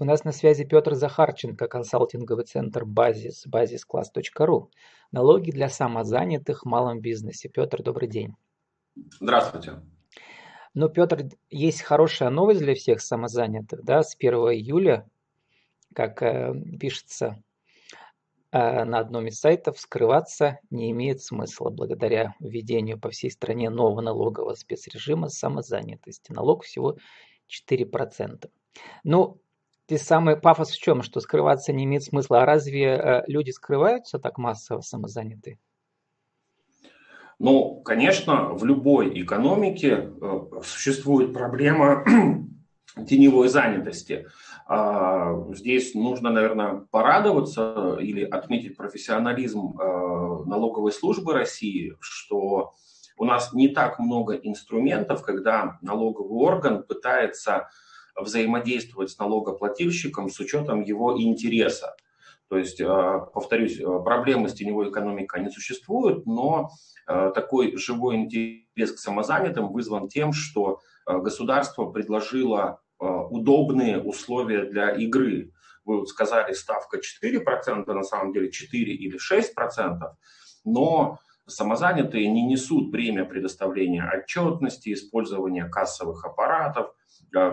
У нас на связи Петр Захарченко, консалтинговый центр «Базис», базискласс.ру. Налоги для самозанятых в малом бизнесе. Петр, добрый день. Здравствуйте. Ну, Петр, есть хорошая новость для всех самозанятых. Да? С 1 июля, как э, пишется э, на одном из сайтов, скрываться не имеет смысла благодаря введению по всей стране нового налогового спецрежима самозанятости. Налог всего 4%. Ну, и самый пафос в чем? Что скрываться не имеет смысла. А разве э, люди скрываются так массово самозанятые? Ну, конечно, в любой экономике э, существует проблема теневой занятости. А, здесь нужно, наверное, порадоваться или отметить профессионализм э, налоговой службы России, что у нас не так много инструментов, когда налоговый орган пытается взаимодействовать с налогоплательщиком с учетом его интереса. То есть, э, повторюсь, э, проблемы с теневой экономикой не существуют, но э, такой живой интерес к самозанятым вызван тем, что государство предложило удобные условия для игры. Вы вот сказали, ставка 4%, на самом деле 4 или 6%, но самозанятые не несут бремя предоставления отчетности, использования кассовых аппаратов, а,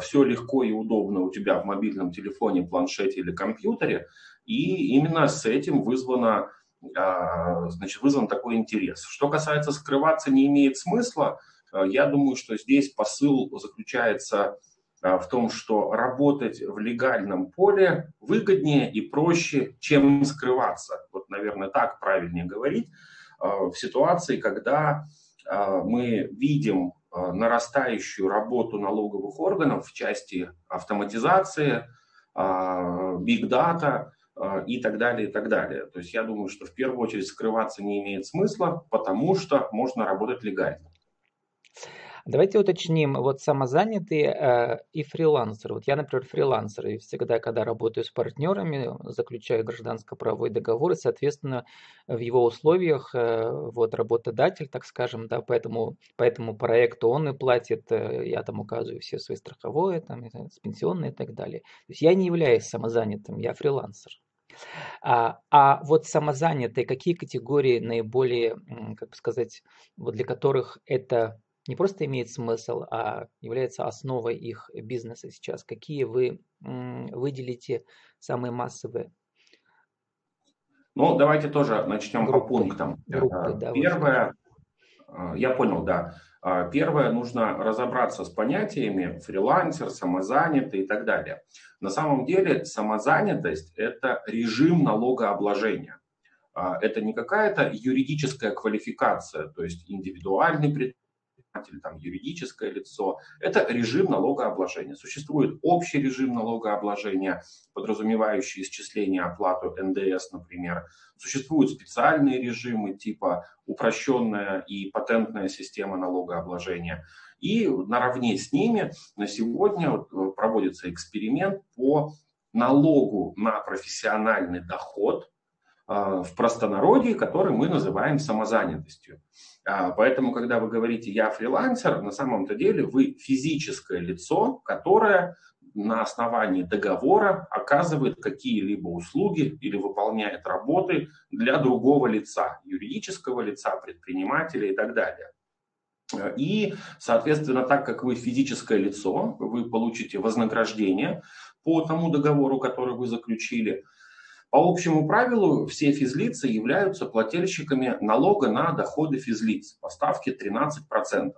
все легко и удобно у тебя в мобильном телефоне, планшете или компьютере, и именно с этим вызвано, а, значит, вызван такой интерес. Что касается скрываться не имеет смысла, а, я думаю, что здесь посыл заключается в том, что работать в легальном поле выгоднее и проще, чем скрываться. Вот, наверное, так правильнее говорить. В ситуации, когда мы видим нарастающую работу налоговых органов в части автоматизации, биг-дата э, э, и так далее, и так далее. То есть я думаю, что в первую очередь скрываться не имеет смысла, потому что можно работать легально. Давайте уточним, вот самозанятые э, и фрилансеры. Вот я, например, фрилансер, и всегда, когда работаю с партнерами, заключаю гражданско-правовой договор, и, соответственно, в его условиях э, вот работодатель, так скажем, да, поэтому, по этому проекту он и платит, э, я там указываю все свои страховые, там, пенсионные и так далее. То есть я не являюсь самозанятым, я фрилансер. А, а вот самозанятые, какие категории наиболее, как бы сказать, вот для которых это не просто имеет смысл, а является основой их бизнеса сейчас. Какие вы выделите самые массовые? Ну, давайте тоже начнем группы, по пунктам. Группы, да, Первое, а, я понял, да. А, первое, нужно разобраться с понятиями фрилансер, самозанятый и так далее. На самом деле самозанятость – это режим налогообложения. Это не какая-то юридическая квалификация, то есть индивидуальный предприниматель, или там юридическое лицо. Это режим налогообложения. Существует общий режим налогообложения, подразумевающий исчисление оплату НДС, например. Существуют специальные режимы типа упрощенная и патентная система налогообложения. И наравне с ними на сегодня э, проводится эксперимент по налогу на профессиональный доход, в простонародье, который мы называем самозанятостью. А, поэтому, когда вы говорите «я фрилансер», на самом-то деле вы физическое лицо, которое на основании договора оказывает какие-либо услуги или выполняет работы для другого лица, юридического лица, предпринимателя и так далее. И, соответственно, так как вы физическое лицо, вы получите вознаграждение по тому договору, который вы заключили – по общему правилу все физлицы являются плательщиками налога на доходы физлиц по ставке 13%.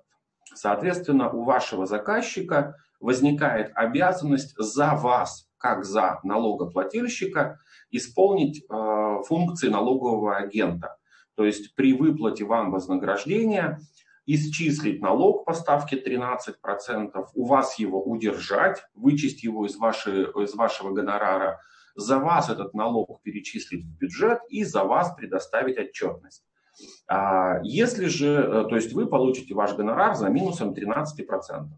Соответственно, у вашего заказчика возникает обязанность за вас, как за налогоплательщика, исполнить э, функции налогового агента. То есть при выплате вам вознаграждения исчислить налог по ставке 13%, у вас его удержать, вычесть его из, вашей, из вашего гонорара – за вас этот налог перечислить в бюджет и за вас предоставить отчетность. А, если же, э, то есть вы получите ваш гонорар за минусом 13%.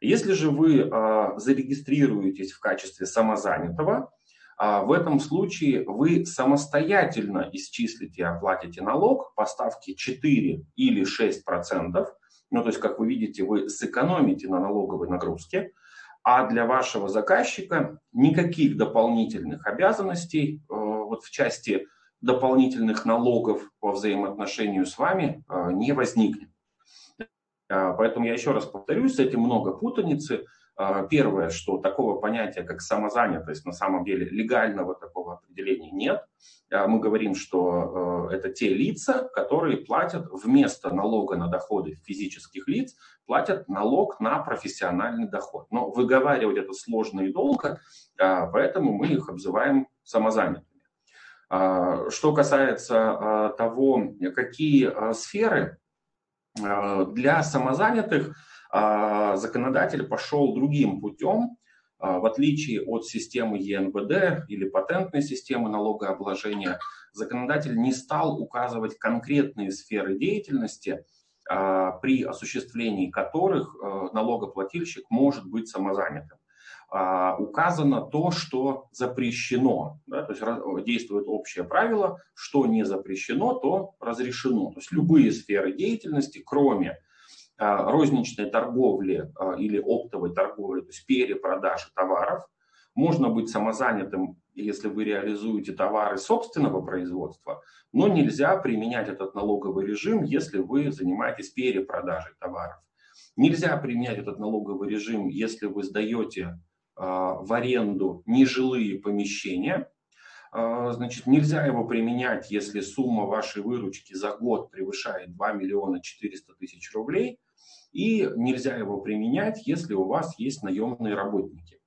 Если же вы а, зарегистрируетесь в качестве самозанятого, а, в этом случае вы самостоятельно исчислите и оплатите налог по ставке 4 или 6%. Ну, то есть, как вы видите, вы сэкономите на налоговой нагрузке. А для вашего заказчика никаких дополнительных обязанностей вот в части дополнительных налогов по взаимоотношению с вами не возникнет. Поэтому я еще раз повторюсь, с этим много путаницы. А, первое, что такого понятия, как самозанятость, на самом деле легального такого определения нет. А, мы говорим, что э, это те лица, которые платят вместо налога на доходы физических лиц, платят налог на профессиональный доход. Но выговаривать это сложно и долго, а, поэтому мы их обзываем самозанятыми. Что касается того, какие сферы для самозанятых – законодатель пошел другим путем, а, в отличие от системы ЕНБД или патентной системы налогообложения, законодатель не стал указывать конкретные сферы деятельности, а, при осуществлении которых налогоплательщик может быть самозанятым. Указано то, что запрещено. Да, то есть действует общее правило, что не запрещено, то разрешено. То есть любые сферы деятельности, кроме а, розничной торговли а, или оптовой торговли, то есть перепродажи товаров. Можно быть самозанятым, если вы реализуете товары собственного производства, но нельзя применять этот налоговый режим, если вы занимаетесь перепродажей товаров. Нельзя применять этот налоговый режим, если вы сдаете а, в аренду нежилые помещения. Значит, нельзя его применять, если сумма вашей выручки за год превышает 2 миллиона 400 тысяч рублей и нельзя его применять, если у вас есть наемные работники.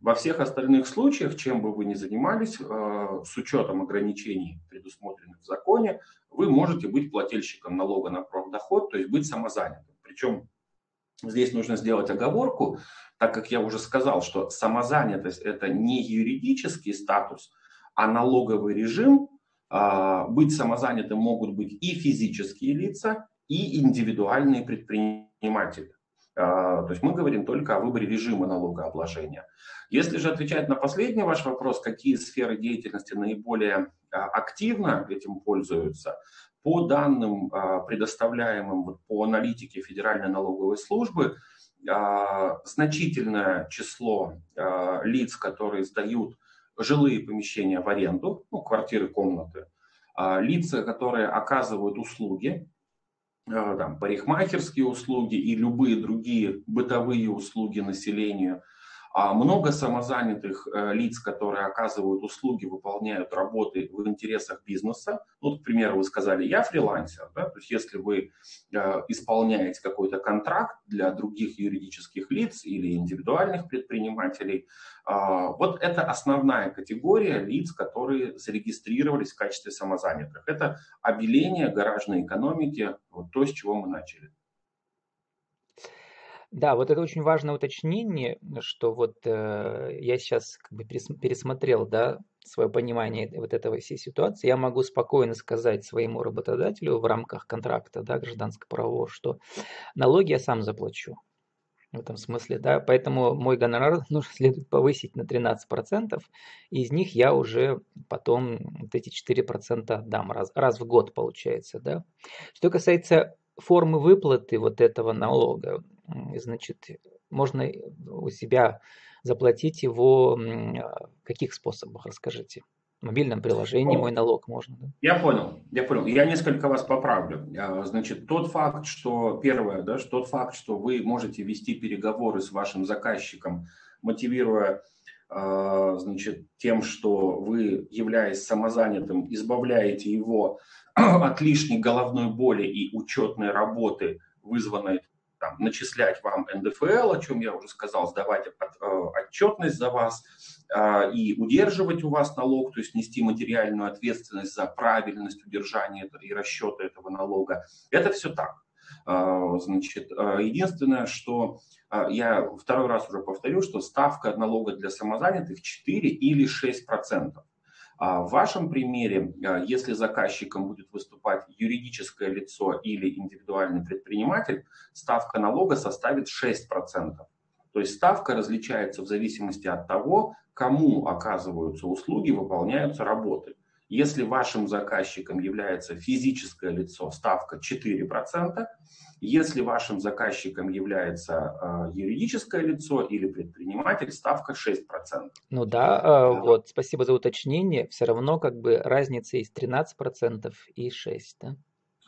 Во всех остальных случаях, чем бы вы ни занимались, э, с учетом ограничений, предусмотренных в законе, вы можете быть плательщиком налога на профдоход, то есть быть самозанятым. Причем здесь нужно сделать оговорку, так как я уже сказал, что самозанятость это не юридический статус, а налоговый режим. А, быть самозанятым могут быть и физические лица, и индивидуальные предприниматели. А, то есть мы говорим только о выборе режима налогообложения. Если же отвечать на последний ваш вопрос, какие сферы деятельности наиболее а, активно этим пользуются, по данным, а, предоставляемым по аналитике Федеральной налоговой службы, значительное число лиц, которые сдают жилые помещения в аренду, ну, квартиры, комнаты, лица, которые оказывают услуги, там, парикмахерские услуги и любые другие бытовые услуги населению – много самозанятых э, лиц, которые оказывают услуги, выполняют работы в интересах бизнеса. Ну, к примеру, вы сказали, я фрилансер. Да? То есть если вы э, исполняете какой-то контракт для других юридических лиц или индивидуальных предпринимателей, а, вот это основная категория лиц, которые зарегистрировались в качестве самозанятых. Это обеление гаражной экономики, вот то, с чего мы начали. Да, вот это очень важное уточнение, что вот э, я сейчас как бы пересмотрел, да, свое понимание вот этого всей ситуации, я могу спокойно сказать своему работодателю в рамках контракта, да, гражданско-правового, что налоги я сам заплачу. В этом смысле, да, поэтому мой гонорар нужно следует повысить на 13%, и из них я уже потом вот эти 4% отдам раз, раз в год, получается, да. Что касается формы выплаты вот этого налога, значит, можно у себя заплатить его в каких способах, расскажите? В мобильном приложении мой налог можно. Да? Я понял, я понял. Я несколько вас поправлю. А, значит, тот факт, что первое, да, что тот факт, что вы можете вести переговоры с вашим заказчиком, мотивируя а, значит, тем, что вы, являясь самозанятым, избавляете его от лишней головной боли и учетной работы, вызванной там, начислять вам НДФЛ, о чем я уже сказал, сдавать э, отчетность за вас э, и удерживать у вас налог, то есть нести материальную ответственность за правильность удержания и расчета этого налога. Это все так. Э, значит, единственное, что я второй раз уже повторю, что ставка налога для самозанятых 4 или 6 процентов. А в вашем примере, а, если заказчиком будет выступать юридическое лицо или индивидуальный предприниматель, ставка налога составит 6%. То есть ставка различается в зависимости от того, кому оказываются услуги, выполняются работы. Если вашим заказчиком является физическое лицо, ставка 4%. Если вашим заказчиком является э, юридическое лицо или предприниматель, ставка 6%. Ну да, э, вот, спасибо за уточнение. Все равно как бы разница есть 13% и 6%, да?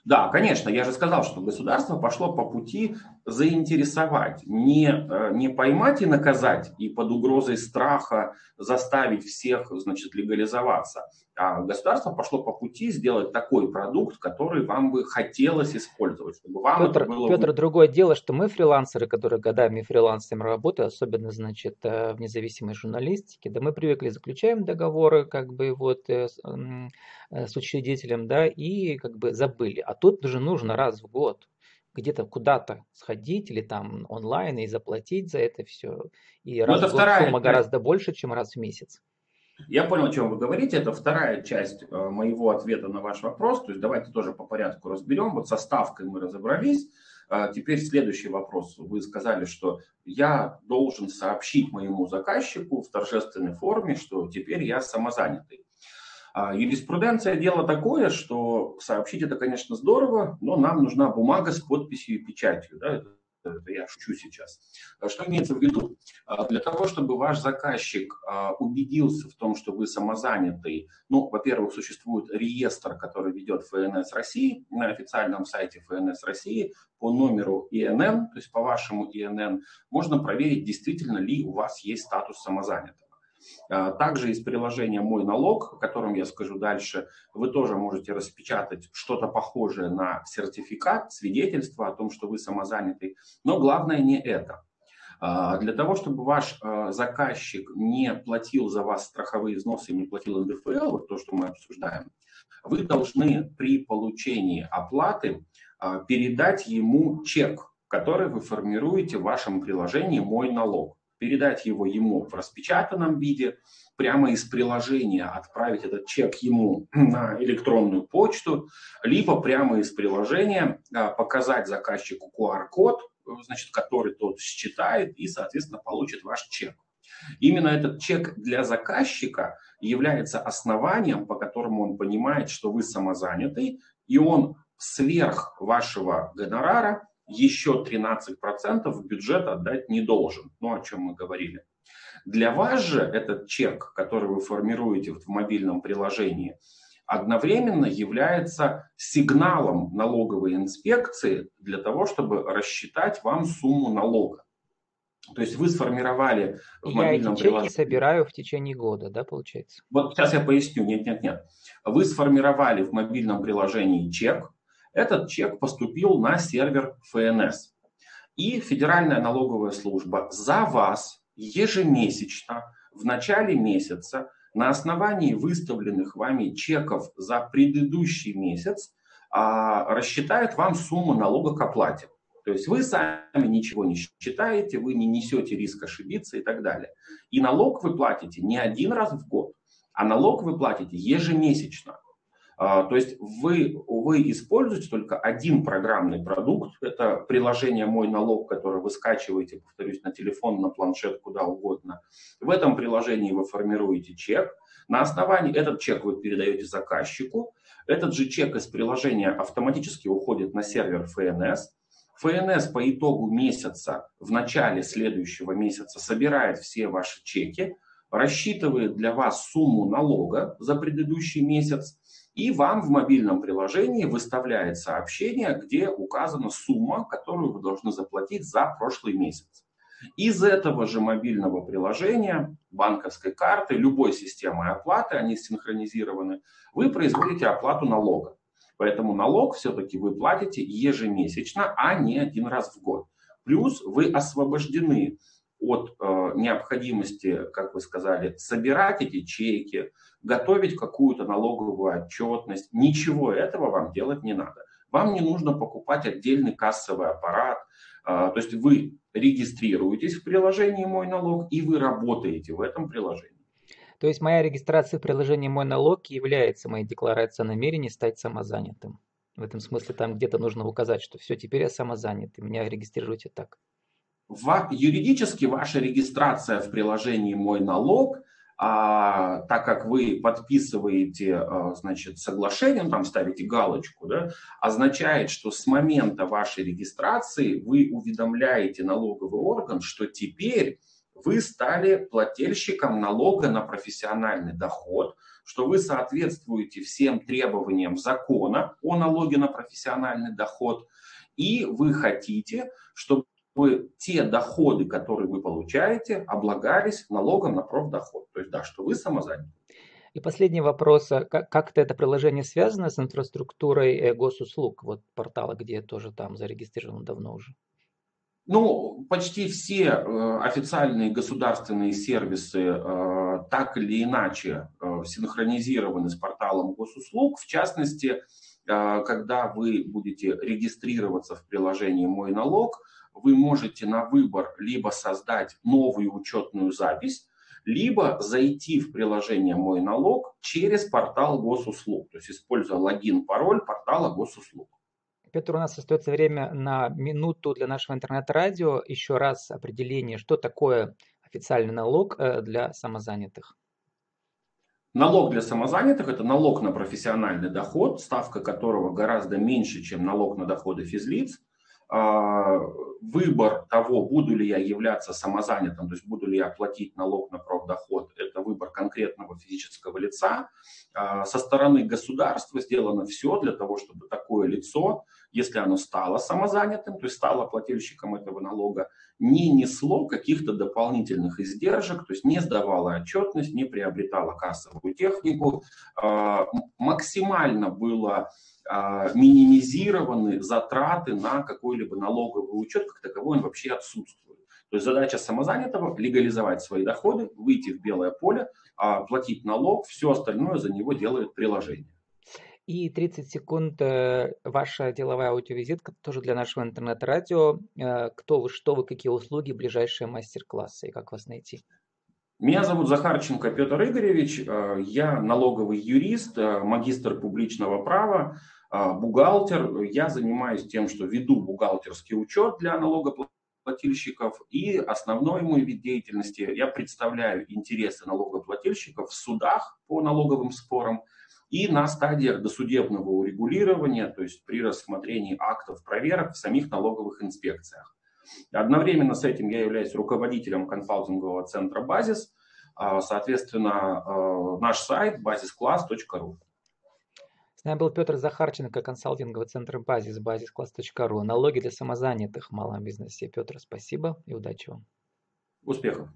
Да, конечно, я же сказал, что государство пошло по пути заинтересовать, не, э, не поймать и наказать, и под угрозой страха заставить всех значит, легализоваться, а государство пошло по пути сделать такой продукт, который вам бы хотелось использовать, чтобы вам Петр, это было... Петр, другое дело, что мы фрилансеры, которые годами фрилансером работают, особенно, значит, э, в независимой журналистике, да мы привыкли, заключаем договоры, как бы, вот, э, с учредителем, да, и как бы забыли. А тут же нужно раз в год где-то куда-то сходить или там онлайн и заплатить за это все. И ну, раз это в год вторая, сумма гораздо больше, чем раз в месяц. Я понял, о чем вы говорите. Это вторая часть э, моего ответа на ваш вопрос. То есть давайте тоже по порядку разберем. Вот со ставкой мы разобрались. А теперь следующий вопрос. Вы сказали, что я должен сообщить моему заказчику в торжественной форме, что теперь я самозанятый. А юриспруденция дело такое, что сообщить это, конечно, здорово, но нам нужна бумага с подписью и печатью. Да? Это, я шучу сейчас. А что имеется в виду? А, для того, чтобы ваш заказчик убедился в том, что вы самозанятый, ну, во-первых, существует реестр, который ведет ФНС России на официальном сайте ФНС России по номеру ИНН, то есть по вашему ИНН, можно проверить, действительно ли у вас есть статус самозанятого. А, также из приложения «Мой налог», о котором я скажу дальше, вы тоже можете распечатать что-то похожее на сертификат, свидетельство о том, что вы самозанятый. Но главное не это. А, для того, чтобы ваш а, заказчик не платил за вас страховые взносы, не платил НДФЛ, вот то, что мы обсуждаем, вы должны при получении оплаты передать ему чек, который вы формируете в вашем приложении «Мой налог» передать его ему в распечатанном виде, прямо из приложения отправить этот чек ему на электронную почту, либо прямо из приложения а, показать заказчику QR-код, значит, который тот считает и, соответственно, получит ваш чек. Именно этот чек для заказчика является основанием, по которому он понимает, что вы самозанятый, и он сверх вашего гонорара еще 13% в бюджет отдать не должен. Ну, о чем мы говорили. Для вас же этот чек, который вы формируете в мобильном приложении, одновременно является сигналом налоговой инспекции для того, чтобы рассчитать вам сумму налога. То есть вы сформировали в я мобильном эти приложении... собираю в течение года, да, получается? Вот сейчас я поясню. Нет, нет, нет. Вы сформировали в мобильном приложении чек, этот чек поступил на сервер ФНС. И Федеральная налоговая служба за вас ежемесячно в начале месяца на основании выставленных вами чеков за предыдущий месяц а, рассчитает вам сумму налога к оплате. То есть вы сами ничего не считаете, вы не несете риск ошибиться и так далее. И налог вы платите не один раз в год, а налог вы платите ежемесячно. А, то есть вы, вы используете только один программный продукт. Это приложение «Мой налог», которое вы скачиваете, повторюсь, на телефон, на планшет, куда угодно. В этом приложении вы формируете чек. На основании этот чек вы передаете заказчику. Этот же чек из приложения автоматически уходит на сервер ФНС. ФНС по итогу месяца, в начале следующего месяца, собирает все ваши чеки, рассчитывает для вас сумму налога за предыдущий месяц, и вам в мобильном приложении выставляет сообщение, где указана сумма, которую вы должны заплатить за прошлый месяц. Из этого же мобильного приложения, банковской карты, любой системы оплаты, они синхронизированы, вы производите оплату налога. Поэтому налог все-таки вы платите ежемесячно, а не один раз в год. Плюс вы освобождены от э, необходимости, как вы сказали, собирать эти чеки, готовить какую-то налоговую отчетность. Ничего этого вам делать не надо. Вам не нужно покупать отдельный кассовый аппарат. Э, то есть вы регистрируетесь в приложении «Мой налог» и вы работаете в этом приложении. То есть моя регистрация в приложении «Мой налог» является моей декларацией о намерении стать самозанятым. В этом смысле там где-то нужно указать, что все, теперь я самозанятый, меня регистрируйте так. Юридически ваша регистрация в приложении «Мой налог» а, так как вы подписываете, а, значит, соглашение, ну, там ставите галочку, да, означает, что с момента вашей регистрации вы уведомляете налоговый орган, что теперь вы стали плательщиком налога на профессиональный доход, что вы соответствуете всем требованиям закона о налоге на профессиональный доход, и вы хотите, чтобы вы те доходы, которые вы получаете, облагались налогом на профдоход. То есть, да, что вы самозанятый. И последний вопрос. А как, как-то это приложение связано с инфраструктурой э, госуслуг, вот портала, где я тоже там зарегистрирован давно уже? Ну, почти все э, официальные государственные сервисы э, так или иначе э, синхронизированы с порталом госуслуг. В частности, когда вы будете регистрироваться в приложении «Мой налог», вы можете на выбор либо создать новую учетную запись, либо зайти в приложение «Мой налог» через портал госуслуг, то есть используя логин, пароль портала госуслуг. Петр, у нас остается время на минуту для нашего интернет-радио. Еще раз определение, что такое официальный налог э, для самозанятых. Налог для самозанятых – это налог на профессиональный доход, ставка которого гораздо меньше, чем налог на доходы физлиц. А, выбор того, буду ли я являться самозанятым, то есть буду ли я платить налог на профдоход, это выбор конкретного физического лица. А, со стороны государства сделано все для того, чтобы такое лицо, если оно стало самозанятым, то есть стало плательщиком этого налога, не несло каких-то дополнительных издержек, то есть не сдавало отчетность, не приобретало кассовую технику, а, максимально было минимизированы затраты на какой-либо налоговый учет, как таковой он вообще отсутствует. То есть задача самозанятого – легализовать свои доходы, выйти в белое поле, а, платить налог, все остальное за него делает приложение. И 30 секунд э, ваша деловая аудиовизитка тоже для нашего интернет-радио. Э, кто вы, что вы, какие услуги, ближайшие мастер-классы и как вас найти? Меня зовут Захарченко Петр Игоревич. Э, я налоговый юрист, магистр публичного права. А, бухгалтер, я занимаюсь тем, что веду бухгалтерский учет для налогоплательщиков. И основной мой вид деятельности, я представляю интересы налогоплательщиков в судах по налоговым спорам и на стадиях досудебного урегулирования, то есть при рассмотрении актов проверок в самих налоговых инспекциях. Одновременно с этим я являюсь руководителем консалтингового центра «Базис». А, соответственно, а, наш сайт basisclass.ru. С нами был Петр Захарченко, консалтинговый центр Базис, базискласс.ру. Налоги для самозанятых в малом бизнесе. Петр, спасибо и удачи вам. Успехов.